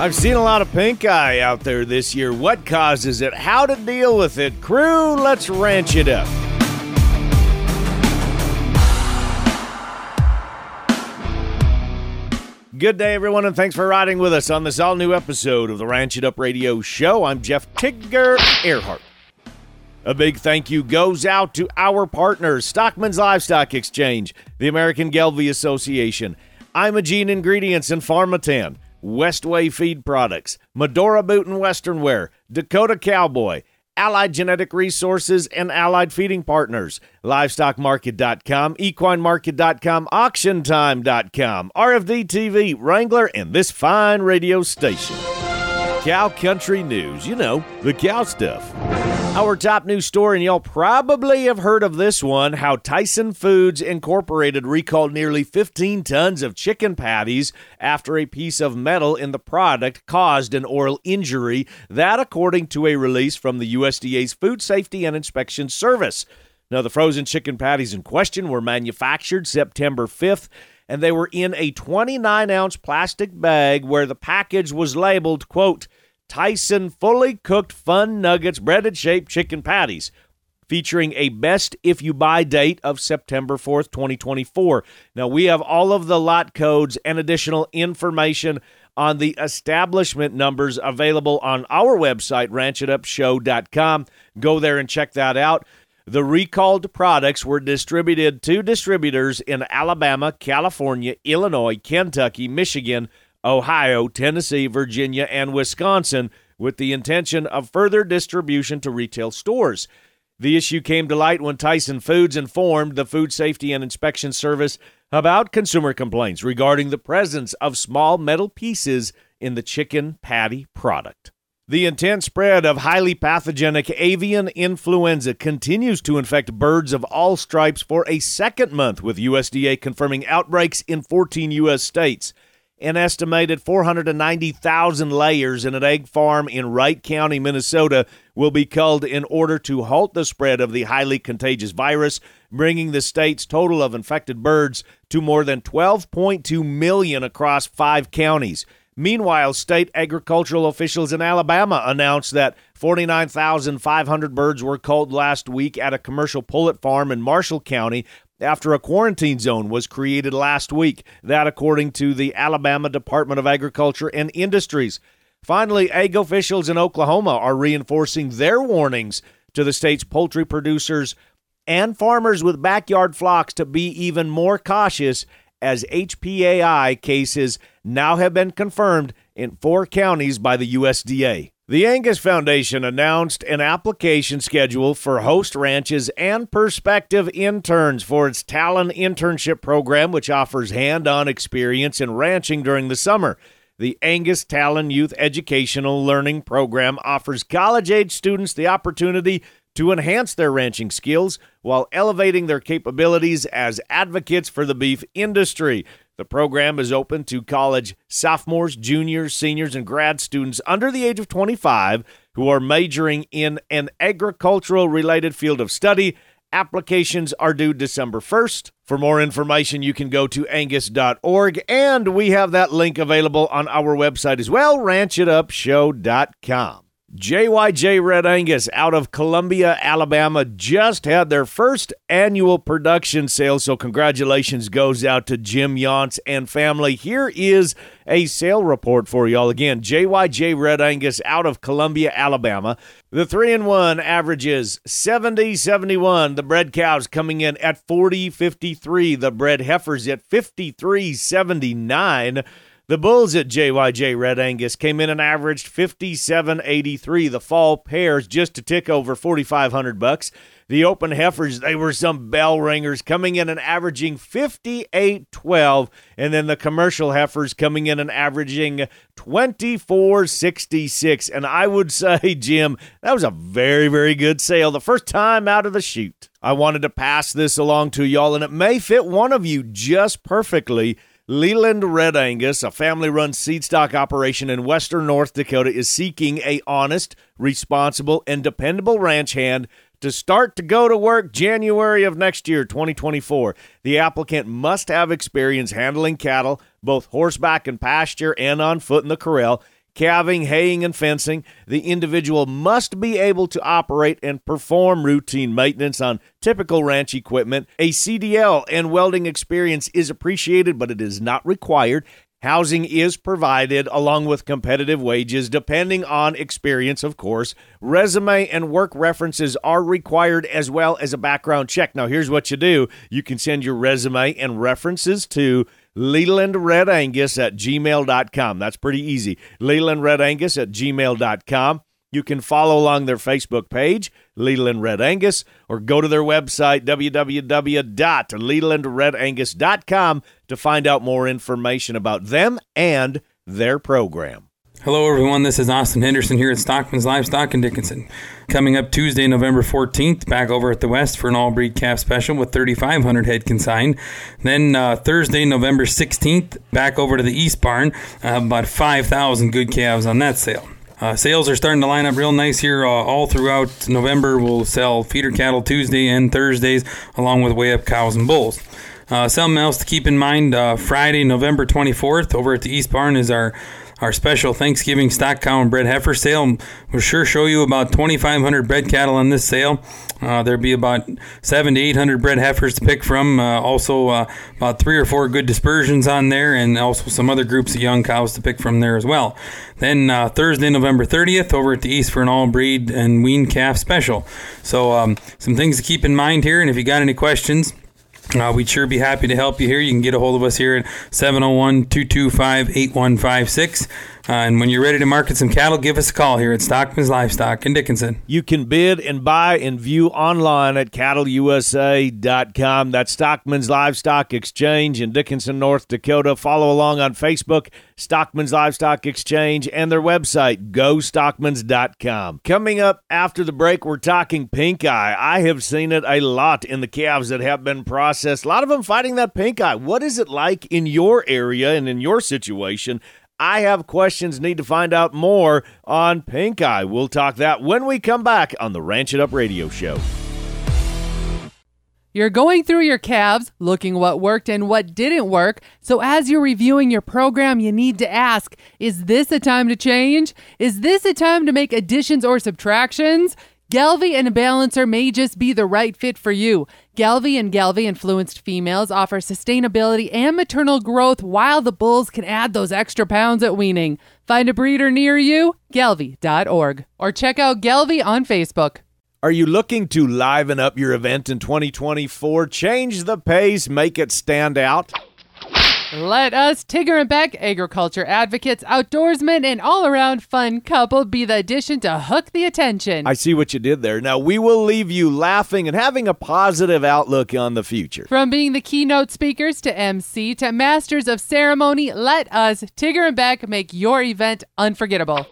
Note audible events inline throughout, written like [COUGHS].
I've seen a lot of pink eye out there this year. What causes it? How to deal with it? Crew, let's ranch it up. Good day, everyone, and thanks for riding with us on this all new episode of the Ranch It Up Radio Show. I'm Jeff Tigger Erhardt. A big thank you goes out to our partners Stockmen's Livestock Exchange, the American Gelbvieh Association, Imogene Ingredients and Pharmatan. Westway Feed Products, Medora Boot and Western Wear, Dakota Cowboy, Allied Genetic Resources, and Allied Feeding Partners, LivestockMarket.com, EquineMarket.com, AuctionTime.com, RFD TV, Wrangler, and this fine radio station. Cow Country News, you know, the cow stuff. Our top news story, and y'all probably have heard of this one how Tyson Foods Incorporated recalled nearly 15 tons of chicken patties after a piece of metal in the product caused an oral injury. That, according to a release from the USDA's Food Safety and Inspection Service. Now, the frozen chicken patties in question were manufactured September 5th and they were in a 29 ounce plastic bag where the package was labeled, quote, Tyson fully cooked fun nuggets, breaded shaped chicken patties, featuring a best if you buy date of September 4th, 2024. Now, we have all of the lot codes and additional information on the establishment numbers available on our website, ranchitupshow.com. Go there and check that out. The recalled products were distributed to distributors in Alabama, California, Illinois, Kentucky, Michigan, Ohio, Tennessee, Virginia, and Wisconsin with the intention of further distribution to retail stores. The issue came to light when Tyson Foods informed the Food Safety and Inspection Service about consumer complaints regarding the presence of small metal pieces in the chicken patty product. The intense spread of highly pathogenic avian influenza continues to infect birds of all stripes for a second month, with USDA confirming outbreaks in 14 U.S. states. An estimated 490,000 layers in an egg farm in Wright County, Minnesota, will be culled in order to halt the spread of the highly contagious virus, bringing the state's total of infected birds to more than 12.2 million across five counties. Meanwhile, state agricultural officials in Alabama announced that 49,500 birds were culled last week at a commercial pullet farm in Marshall County after a quarantine zone was created last week. That, according to the Alabama Department of Agriculture and Industries. Finally, egg officials in Oklahoma are reinforcing their warnings to the state's poultry producers and farmers with backyard flocks to be even more cautious as HPAI cases now have been confirmed in four counties by the USDA. The Angus Foundation announced an application schedule for host ranches and prospective interns for its Talon internship program, which offers hand on experience in ranching during the summer. The Angus Talon Youth Educational Learning Program offers college age students the opportunity to enhance their ranching skills while elevating their capabilities as advocates for the beef industry. The program is open to college sophomores, juniors, seniors, and grad students under the age of 25 who are majoring in an agricultural related field of study. Applications are due December 1st. For more information, you can go to angus.org, and we have that link available on our website as well, ranchitupshow.com. JYJ Red Angus out of Columbia, Alabama just had their first annual production sale, so congratulations goes out to Jim Yance and family. Here is a sale report for y'all again. JYJ Red Angus out of Columbia, Alabama. The 3 and 1 averages 70 71. The bred cows coming in at 40 53. The bred heifers at 53 79. The bulls at JYJ Red Angus came in and averaged 57.83. The fall pairs just to tick over 4500 bucks. The open heifers, they were some bell ringers coming in and averaging 58.12 and then the commercial heifers coming in and averaging 24.66 and I would [LAUGHS] say Jim, that was a very very good sale the first time out of the chute. I wanted to pass this along to y'all and it may fit one of you just perfectly. Leland Red Angus, a family run seed stock operation in western North Dakota, is seeking a honest, responsible, and dependable ranch hand to start to go to work January of next year, 2024. The applicant must have experience handling cattle, both horseback and pasture and on foot in the corral calving, haying, and fencing. The individual must be able to operate and perform routine maintenance on typical ranch equipment. A CDL and welding experience is appreciated, but it is not required. Housing is provided along with competitive wages, depending on experience, of course. Resume and work references are required as well as a background check. Now, here's what you do you can send your resume and references to Leland Red Angus at gmail.com. That's pretty easy. Leland Red Angus at gmail.com. You can follow along their Facebook page, Leland Red Angus, or go to their website, www.lelandredangus.com, to find out more information about them and their program. Hello, everyone. This is Austin Henderson here at Stockmen's Livestock in Dickinson. Coming up Tuesday, November 14th, back over at the West for an all breed calf special with 3,500 head consigned. Then uh, Thursday, November 16th, back over to the East Barn, uh, about 5,000 good calves on that sale. Uh, sales are starting to line up real nice here uh, all throughout November. We'll sell feeder cattle Tuesday and Thursdays, along with way up cows and bulls. Uh, something else to keep in mind uh, Friday, November 24th, over at the East Barn is our our special Thanksgiving stock cow and bred heifer sale. We'll sure show you about 2,500 bred cattle on this sale. Uh, there'll be about seven to 800 bred heifers to pick from. Uh, also, uh, about three or four good dispersions on there, and also some other groups of young cows to pick from there as well. Then uh, Thursday, November 30th, over at the East for an all breed and wean calf special. So, um, some things to keep in mind here, and if you got any questions, uh, we'd sure be happy to help you here. You can get a hold of us here at 701 225 8156. Uh, and when you're ready to market some cattle, give us a call here at Stockmen's Livestock in Dickinson. You can bid and buy and view online at cattleusa.com. That's Stockmen's Livestock Exchange in Dickinson, North Dakota. Follow along on Facebook, Stockmen's Livestock Exchange, and their website, gostockmans.com. Coming up after the break, we're talking pink eye. I have seen it a lot in the calves that have been processed. A lot of them fighting that pink eye. What is it like in your area and in your situation? I have questions, need to find out more on pink eye. We'll talk that when we come back on the Ranch It Up Radio Show. You're going through your calves, looking what worked and what didn't work. So, as you're reviewing your program, you need to ask Is this a time to change? Is this a time to make additions or subtractions? Gelbvieh and a balancer may just be the right fit for you. Gelbvieh and Gelbvieh influenced females offer sustainability and maternal growth while the bulls can add those extra pounds at weaning. Find a breeder near you, gelbvieh.org, or check out Gelbvieh on Facebook. Are you looking to liven up your event in 2024? Change the pace, make it stand out? Let us, Tigger and Bec, agriculture advocates, outdoorsmen, and all around fun couple, be the addition to hook the attention. I see what you did there. Now, we will leave you laughing and having a positive outlook on the future. From being the keynote speakers to MC to masters of ceremony, let us, Tigger and Bec, make your event unforgettable.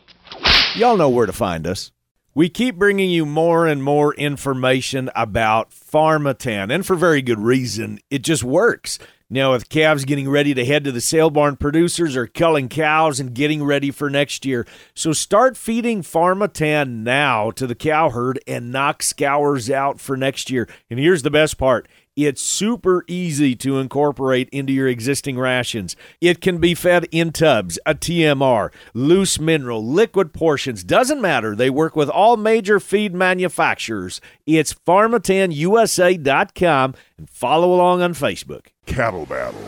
Y'all know where to find us. We keep bringing you more and more information about Pharmatan, and for very good reason. It just works. Now, with calves getting ready to head to the sale barn, producers are culling cows and getting ready for next year. So start feeding Pharmatan now to the cow herd and knock scours out for next year. And here's the best part it's super easy to incorporate into your existing rations. It can be fed in tubs, a TMR, loose mineral, liquid portions, doesn't matter. They work with all major feed manufacturers. It's pharmatanusa.com and follow along on Facebook. Cattle Battle.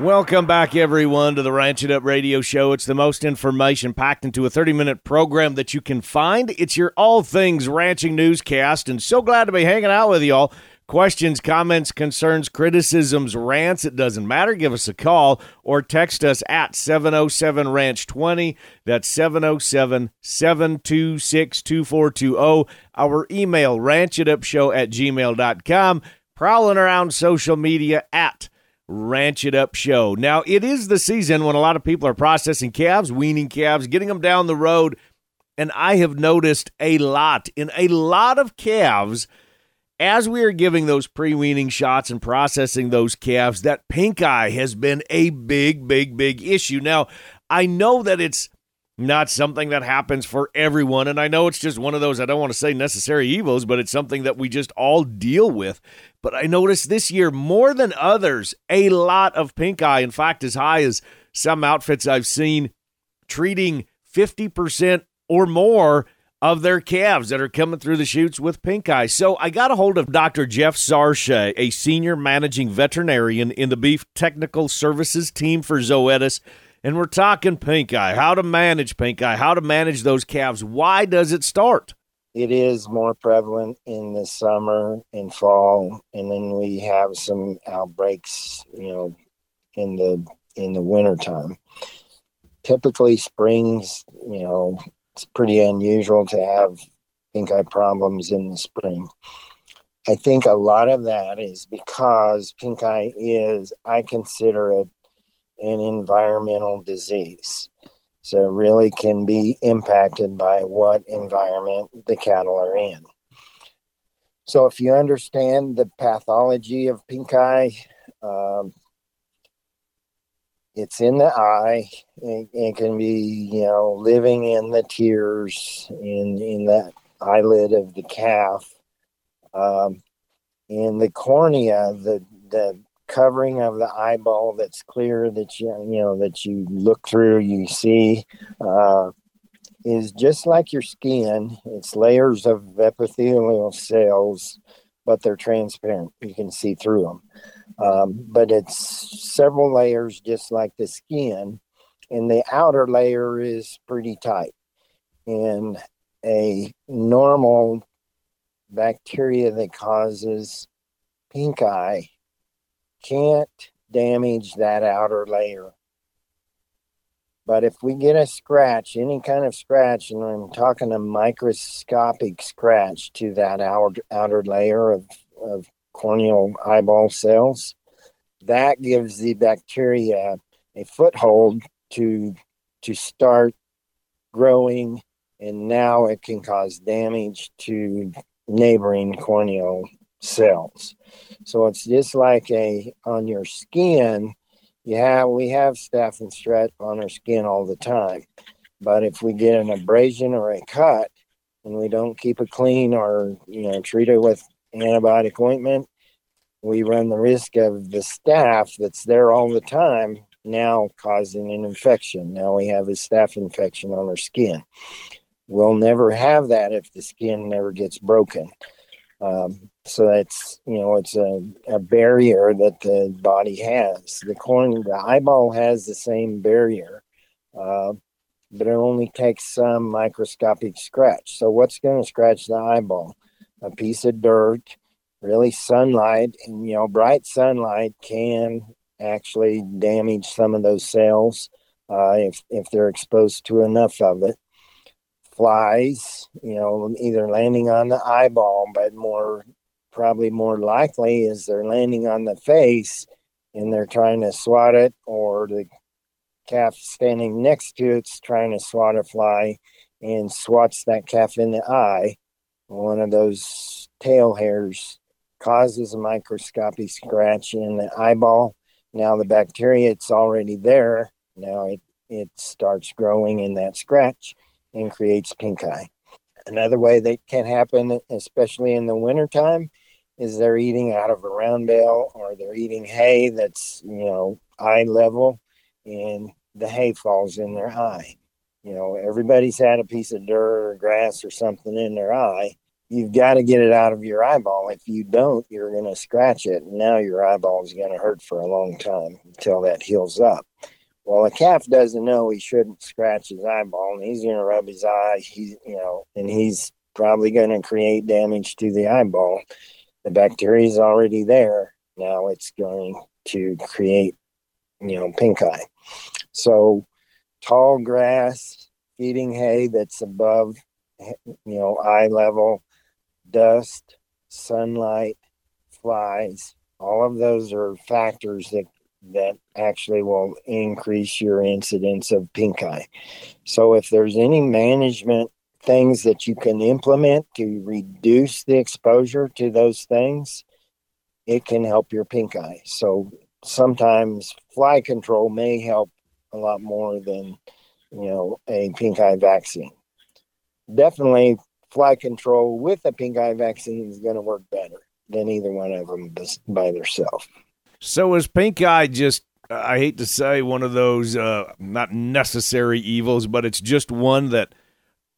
Welcome back, everyone, to the Ranch It Up Radio Show. It's the most information packed into a 30 minute program that you can find. It's your all things ranching newscast, and so glad to be hanging out with y'all. Questions, comments, concerns, criticisms, rants, it doesn't matter. Give us a call or text us at 707 Ranch 20. That's 707 726 2420. Our email, ranchitupshow at gmail.com. Prowling around social media at Ranch It Up Show. Now, it is the season when a lot of people are processing calves, weaning calves, getting them down the road. And I have noticed a lot in a lot of calves as we are giving those pre weaning shots and processing those calves that pink eye has been a big, big, big issue. Now, I know that it's not something that happens for everyone. And I know it's just one of those, I don't want to say necessary evils, but it's something that we just all deal with. But I noticed this year, more than others, a lot of pink eye. In fact, as high as some outfits I've seen treating 50% or more of their calves that are coming through the chutes with pink eye. So I got a hold of Dr. Jeff Sarchet, a senior managing veterinarian in the beef technical services team for Zoetis. And we're talking pink eye, how to manage pink eye, how to manage those calves. Why does it start? It is more prevalent in the summer and fall, and then we have some outbreaks, you know, in the in the wintertime. Typically springs, you know, it's pretty unusual to have pink eye problems in the spring. I think a lot of that is because pink eye is, I consider it an environmental disease. So really can be impacted by what environment the cattle are in. So if you understand the pathology of pink eye, um, it's in the eye. It, it, can be, you know, living in the tears in in that eyelid of the calf. Um, in the cornea, the the covering of the eyeball that's clear that you you know that you look through, you see, uh, is just like your skin. It's layers of epithelial cells, but they're transparent. You can see through them. Um, but it's several layers just like the skin, and the outer layer is pretty tight. And a normal bacteria that causes pink eye can't damage that outer layer. But if we get a scratch, any kind of scratch, and I'm talking a microscopic scratch to that outer, outer layer of, of corneal eyeball cells. That gives the bacteria a foothold to to start growing, and now it can cause damage to neighboring corneal cells. So it's just like a on your skin. Yeah, we have staph and strep on our skin all the time, but if we get an abrasion or a cut and we don't keep it clean or you know treat it with antibiotic ointment, we run the risk of the staph that's there all the time now causing an infection. Now we have a staph infection on our skin. We'll never have that if the skin never gets broken. Um, so that's you know it's a, a barrier that the body has. The corn, the eyeball has the same barrier, uh, but it only takes some microscopic scratch. So what's going to scratch the eyeball? A piece of dirt, really sunlight, and you know bright sunlight can actually damage some of those cells uh, if if they're exposed to enough of it flies, you know, either landing on the eyeball, but more probably more likely is they're landing on the face and they're trying to swat it, or the calf standing next to it's trying to swat a fly and swats that calf in the eye. One of those tail hairs causes a microscopic scratch in the eyeball. Now the bacteria, it's already there. Now it, it starts growing in that scratch and creates pink eye. Another way that can happen, especially in the wintertime, is they're eating out of a round bale or they're eating hay that's, you know, eye level and the hay falls in their eye. You know, everybody's had a piece of dirt or grass or something in their eye. You've got to get it out of your eyeball. If you don't, you're going to scratch it. And now your eyeball is going to hurt for a long time until that heals up. Well, a calf doesn't know he shouldn't scratch his eyeball, and he's going to rub his eye. He's, you know, and he's probably going to create damage to the eyeball. The bacteria is already there. Now it's going to create, you know, pink eye. So, tall grass, feeding hay that's above, you know, eye level, dust, sunlight, flies, all of those are factors that that actually will increase your incidence of pink eye. So if there's any management things that you can implement to reduce the exposure to those things, it can help your pink eye. So sometimes fly control may help a lot more than you know a pink eye vaccine. Definitely fly control with a pink eye vaccine is going to work better than either one of them by themselves. So is pink eye just I hate to say one of those uh, not necessary evils, but it's just one that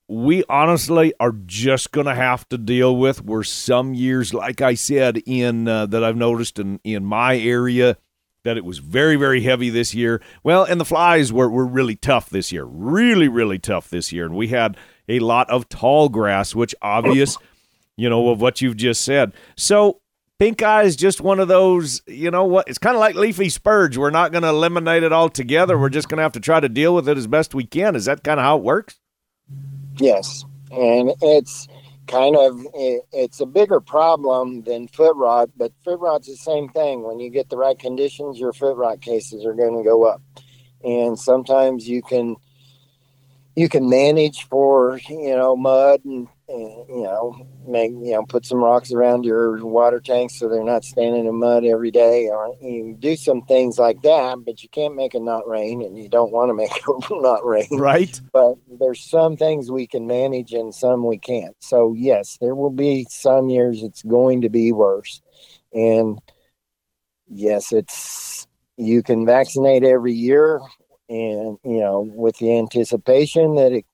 we honestly are just going to have to deal with. Where some years, like I said, in uh, that I've noticed in in my area, that it was very very heavy this year. Well, and the flies were were really tough this year, really really tough this year, and we had a lot of tall grass, which obvious, [COUGHS] you know, of what you've just said. So Pink eye is just one of those, you know what? It's kind of like leafy spurge. We're not going to eliminate it altogether. We're just going to have to try to deal with it as best we can. Is that kind of how it works? Yes, and it's kind of it's a bigger problem than foot rot, but foot rot's the same thing. When you get the right conditions, your foot rot cases are going to go up, and sometimes you can you can manage for you know mud and you know, make you know, put some rocks around your water tanks so they're not standing in mud every day, or you do some things like that. But you can't make it not rain, and you don't want to make [LAUGHS] it not rain, right? But there's some things we can manage, and some we can't. So yes, there will be some years it's going to be worse, and yes, it's you can vaccinate every year, and you know, with the anticipation that it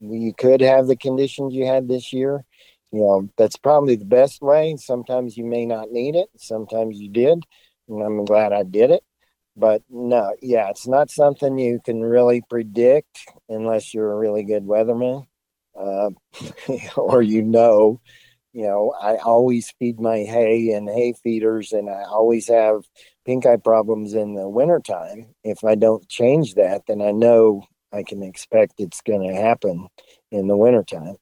you could have the conditions you had this year. You know, that's probably the best way. Sometimes you may not need it. Sometimes you did. And I'm glad I did it. But no, yeah, it's not something you can really predict unless you're a really good weatherman uh, [LAUGHS] or you know. You know, I always feed my hay and hay feeders, and I always have pink eye problems in the wintertime. If I don't change that, then I know I can expect it's going to happen in the wintertime.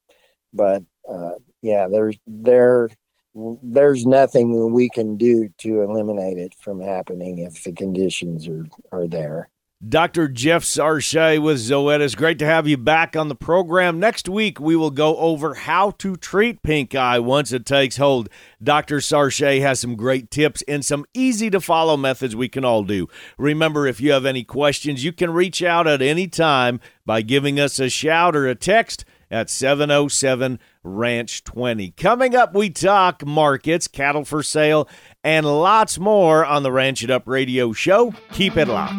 But uh, yeah, there's there there's nothing we can do to eliminate it from happening if the conditions are are there. Dr. Jeff Sarchet with Zoetis. Great to have you back on the program. Next week, we will go over how to treat pink eye once it takes hold. Dr. Sarchet has some great tips and some easy to follow methods we can all do. Remember, if you have any questions, you can reach out at any time by giving us a shout or a text at 707 Ranch 20. Coming up, we talk markets, cattle for sale, and lots more on the Ranch It Up radio show. Keep it locked.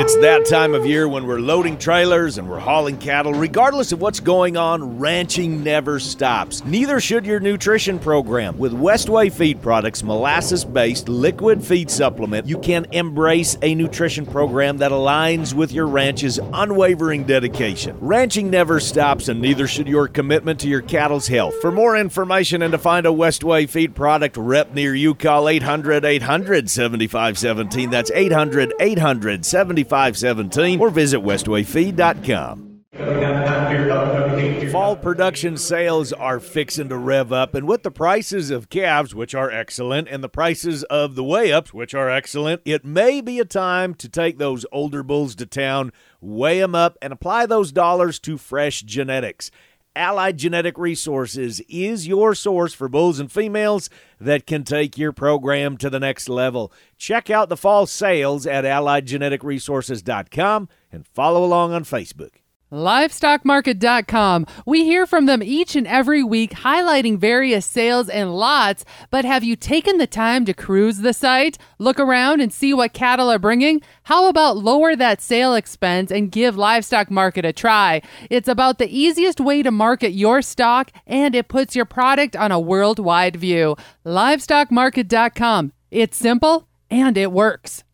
It's that time of year when we're loading trailers and we're hauling cattle. Regardless of what's going on, ranching never stops. Neither should your nutrition program. With Westway Feed Products molasses based liquid feed supplement, you can embrace a nutrition program that aligns with your ranch's unwavering dedication. Ranching never stops, and neither should your commitment to your cattle's health. For more information and to find a Westway Feed product rep near you, call 800 800 7517. That's 800 800 7517 or visit westwayfeed.com. Fall production sales are fixing to rev up, and with the prices of calves, which are excellent, and the prices of the weigh ups, which are excellent, it may be a time to take those older bulls to town, weigh them up, and apply those dollars to fresh genetics. Allied Genetic Resources is your source for bulls and females that can take your program to the next level. Check out the fall sales at AlliedGeneticResources.com and follow along on Facebook. Livestockmarket.com. We hear from them each and every week highlighting various sales and lots, but have you taken the time to cruise the site, look around and see what cattle are bringing? How about lower that sale expense and give Livestock Market a try? It's about the easiest way to market your stock and it puts your product on a worldwide view. Livestockmarket.com. It's simple and it works.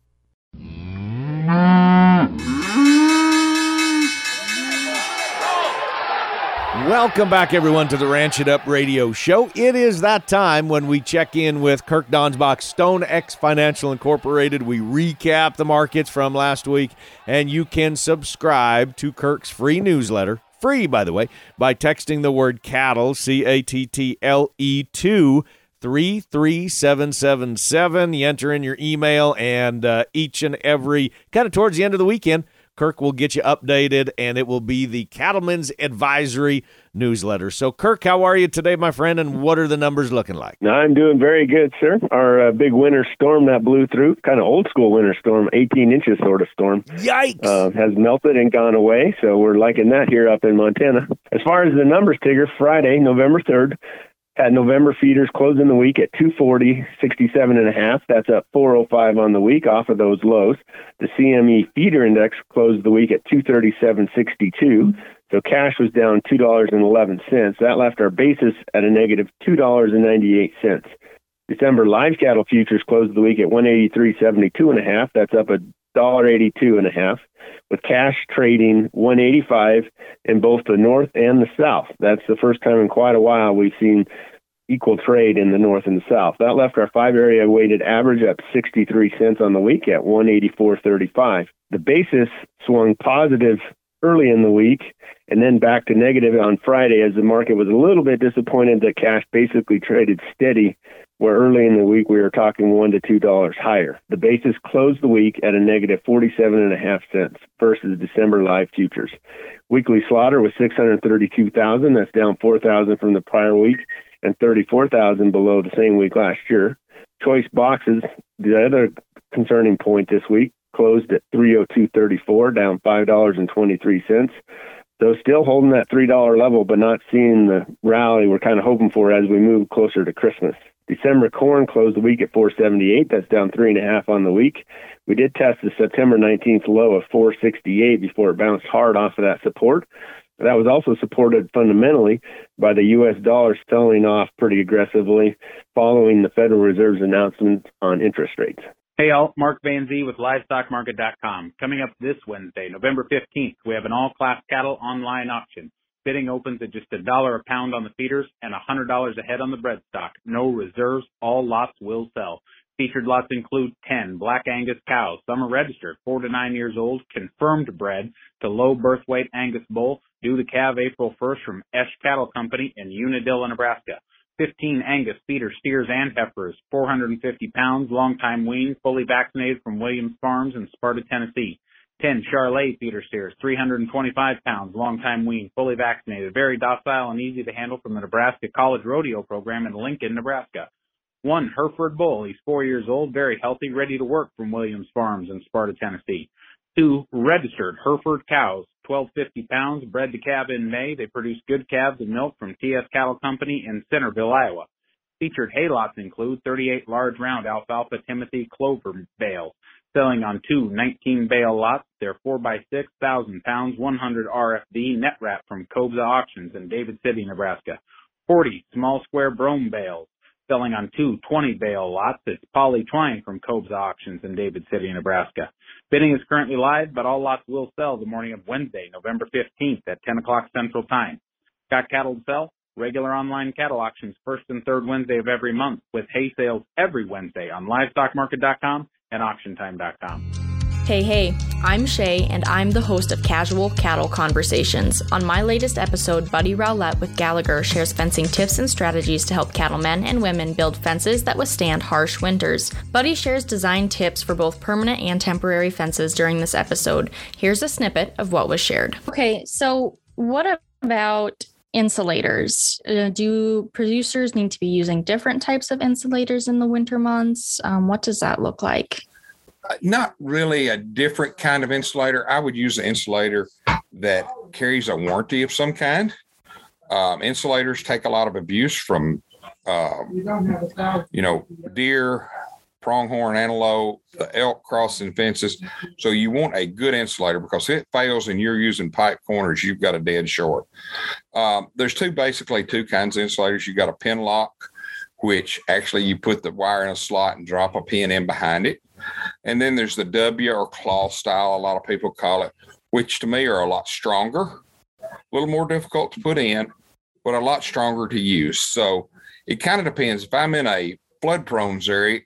Welcome back, everyone, to the Ranch It Up radio show. It is that time when we check in with Kirk Donsbach, StoneX Financial Incorporated. We recap the markets from last week, and you can subscribe to Kirk's free newsletter, free, by the way, by texting the word cattle, C A T T L E, to 33777. You enter in your email, and uh, each and every kind of towards the end of the weekend, Kirk will get you updated, and it will be the Cattlemen's Advisory newsletter. So, Kirk, how are you today, my friend, and what are the numbers looking like? I'm doing very good, sir. Our uh, big winter storm that blew through, kind of old school winter storm, 18 inches sort of storm, yikes, uh, has melted and gone away. So we're liking that here up in Montana. As far as the numbers, Tigger, Friday, November 3rd, Had November feeders closing the week at 240, 67 and a half. That's up 405 on the week off of those lows. The CME feeder index closed the week at 237.62. So cash was down $2.11. That left our basis at a negative $2.98. December live cattle futures closed the week at 183.72 and a half. That's up a dollar eighty-two and a half, with cash trading 185 in both the north and the south. That's the first time in quite a while we've seen equal trade in the north and the south. That left our five area weighted average up 63 cents on the week at 184.35. The basis swung positive early in the week and then back to negative on Friday as the market was a little bit disappointed that cash basically traded steady where early in the week we were talking one to two dollars higher. The basis closed the week at a negative forty-seven and a half cents versus December live futures. Weekly slaughter was six hundred thirty-two thousand. That's down four thousand from the prior week and thirty-four thousand below the same week last year. Choice boxes, the other concerning point this week, closed at three hundred two thirty-four, down five dollars and twenty-three cents. So still holding that three dollar level, but not seeing the rally we're kind of hoping for as we move closer to Christmas. December corn closed the week at 478. That's down three and a half on the week. We did test the September 19th low of 468 before it bounced hard off of that support. That was also supported fundamentally by the U.S. dollar selling off pretty aggressively following the Federal Reserve's announcement on interest rates. Hey all, Mark Van Zee with LivestockMarket.com. Coming up this Wednesday, November 15th, we have an all-class cattle online auction. Bidding opens at just a dollar a pound on the feeders and a hundred dollars a head on the bread stock. No reserves. All lots will sell. Featured lots include 10 Black Angus cows. Some are registered, 4 to 9 years old, confirmed bred to low birth weight Angus bull, due to calve April 1st from Esch Cattle Company in Unadilla, Nebraska. 15 Angus feeder steers and heifers, 450 pounds, long time weaned, fully vaccinated from Williams Farms in Sparta, Tennessee. 10 Charolais feeder steers, 325 pounds, long time weaned, fully vaccinated, very docile and easy to handle from the Nebraska College Rodeo Program in Lincoln, Nebraska. One Hereford bull, he's four years old, very healthy, ready to work from Williams Farms in Sparta, Tennessee. Two registered Hereford cows, 1250 pounds, bred to calve in May. They produce good calves and milk from TS Cattle Company in Centerville, Iowa. Featured hay lots include 38 large round alfalfa Timothy clover bales, selling on two 19 bale lots. They're 4 by 6, 1,000 pounds, 100 RFD net wrap from Kobza Auctions in David City, Nebraska. 40 small square brome bales, selling on two 20 bale lots. It's poly twine from Kobza Auctions in David City, Nebraska. Bidding is currently live, but all lots will sell the morning of Wednesday, November 15th at 10 o'clock Central Time. Got cattle to sell? Regular online cattle auctions first and third Wednesday of every month with hay sales every Wednesday on livestockmarket.com and auctiontime.com. Hey, hey, I'm Shaye, and I'm the host of Casual Cattle Conversations. On my latest episode, Buddy Rowlett with Gallagher shares fencing tips and strategies to help cattlemen and women build fences that withstand harsh winters. Buddy shares design tips for both permanent and temporary fences during this episode. Here's a snippet of what was shared. Okay, so what about insulators? Uh, do producers need to be using different types of insulators in the winter months? Um, what does that look like? not really a different kind of insulator. I would use an insulator that carries a warranty of some kind. Um, insulators take a lot of abuse from, um, you know, deer, pronghorn, antelope, the elk crossing fences. So you want a good insulator because if it fails and you're using pipe corners, you've got a dead short. Um, there's two basically two kinds of insulators. You got a pin lock, which actually you put the wire in a slot and drop a pin in behind it. And then there's the W or claw style, a lot of people call it, which to me are a lot stronger, a little more difficult to put in, but a lot stronger to use. So it kind of depends. If I'm in a flood prone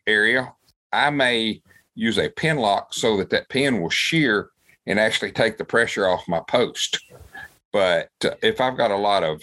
area, I may use a pin lock so that that pin will shear and actually take the pressure off my post. But uh, if I've got a lot of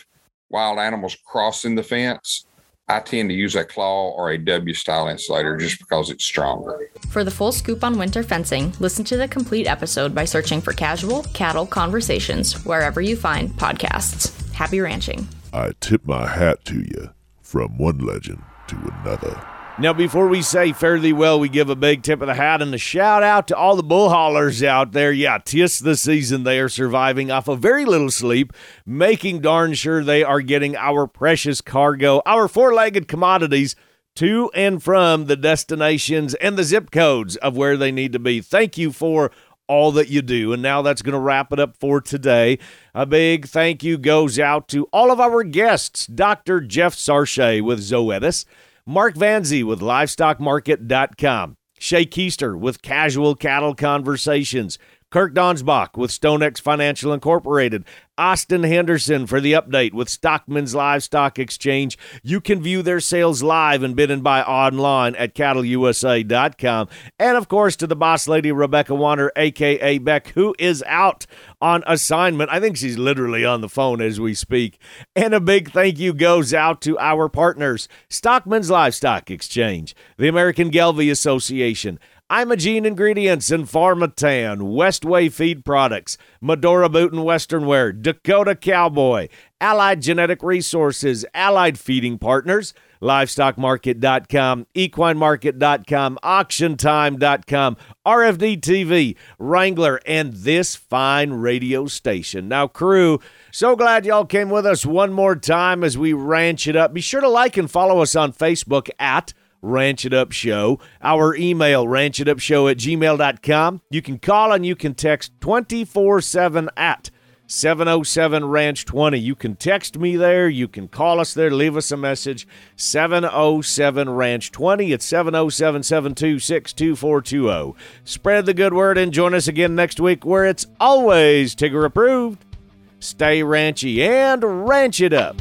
wild animals crossing the fence, I tend to use a claw or a W style insulator just because it's stronger. For the full scoop on winter fencing, listen to the complete episode by searching for Casual Cattle Conversations wherever you find podcasts. Happy ranching. I tip my hat to you from one legend to another. Now, before we say thee well, we give a big tip of the hat and a shout out to all the bull haulers out there. Yeah, tis the season. They are surviving off of very little sleep, making darn sure they are getting our precious cargo, our four legged commodities to and from the destinations and the zip codes of where they need to be. Thank you for all that you do. And now that's going to wrap it up for today. A big thank you goes out to all of our guests Dr. Jeff Sarchet with Zoetis. Mark Van Zee with LivestockMarket.com, Shaye Koester with Casual Cattle Conversations, Kirk Donsbach with StoneX Financial Incorporated, Austin Henderson for the update with Stockmen's Livestock Exchange. You can view their sales live and bid and buy online at cattleusa.com. And of course, to the boss lady, Rebecca Wanner, aka Bec, who is out on assignment. I think she's literally on the phone as we speak. And a big thank you goes out to our partners Stockmen's Livestock Exchange, the American Gelbvieh Association. Imogene Ingredients and Pharmatan, Westway Feed Products, Medora Boot and Western Wear, Dakota Cowboy, Allied Genetic Resources, Allied Feeding Partners, LivestockMarket.com, EquineMarket.com, AuctionTime.com, RFD TV, Wrangler, and this fine radio station. Now, crew, so glad y'all came with us one more time as we ranch it up. Be sure to like and follow us on Facebook at Ranch It Up Show. Our email, ranchitupshow at gmail.com. You can call and you can text 24 7 at 707 Ranch 20. You can text me there. You can call us there. Leave us a message. 707 Ranch 20. It's 707 726 2420. Spread the good word and join us again next week where it's always Tigger approved. Stay ranchy and ranch it up.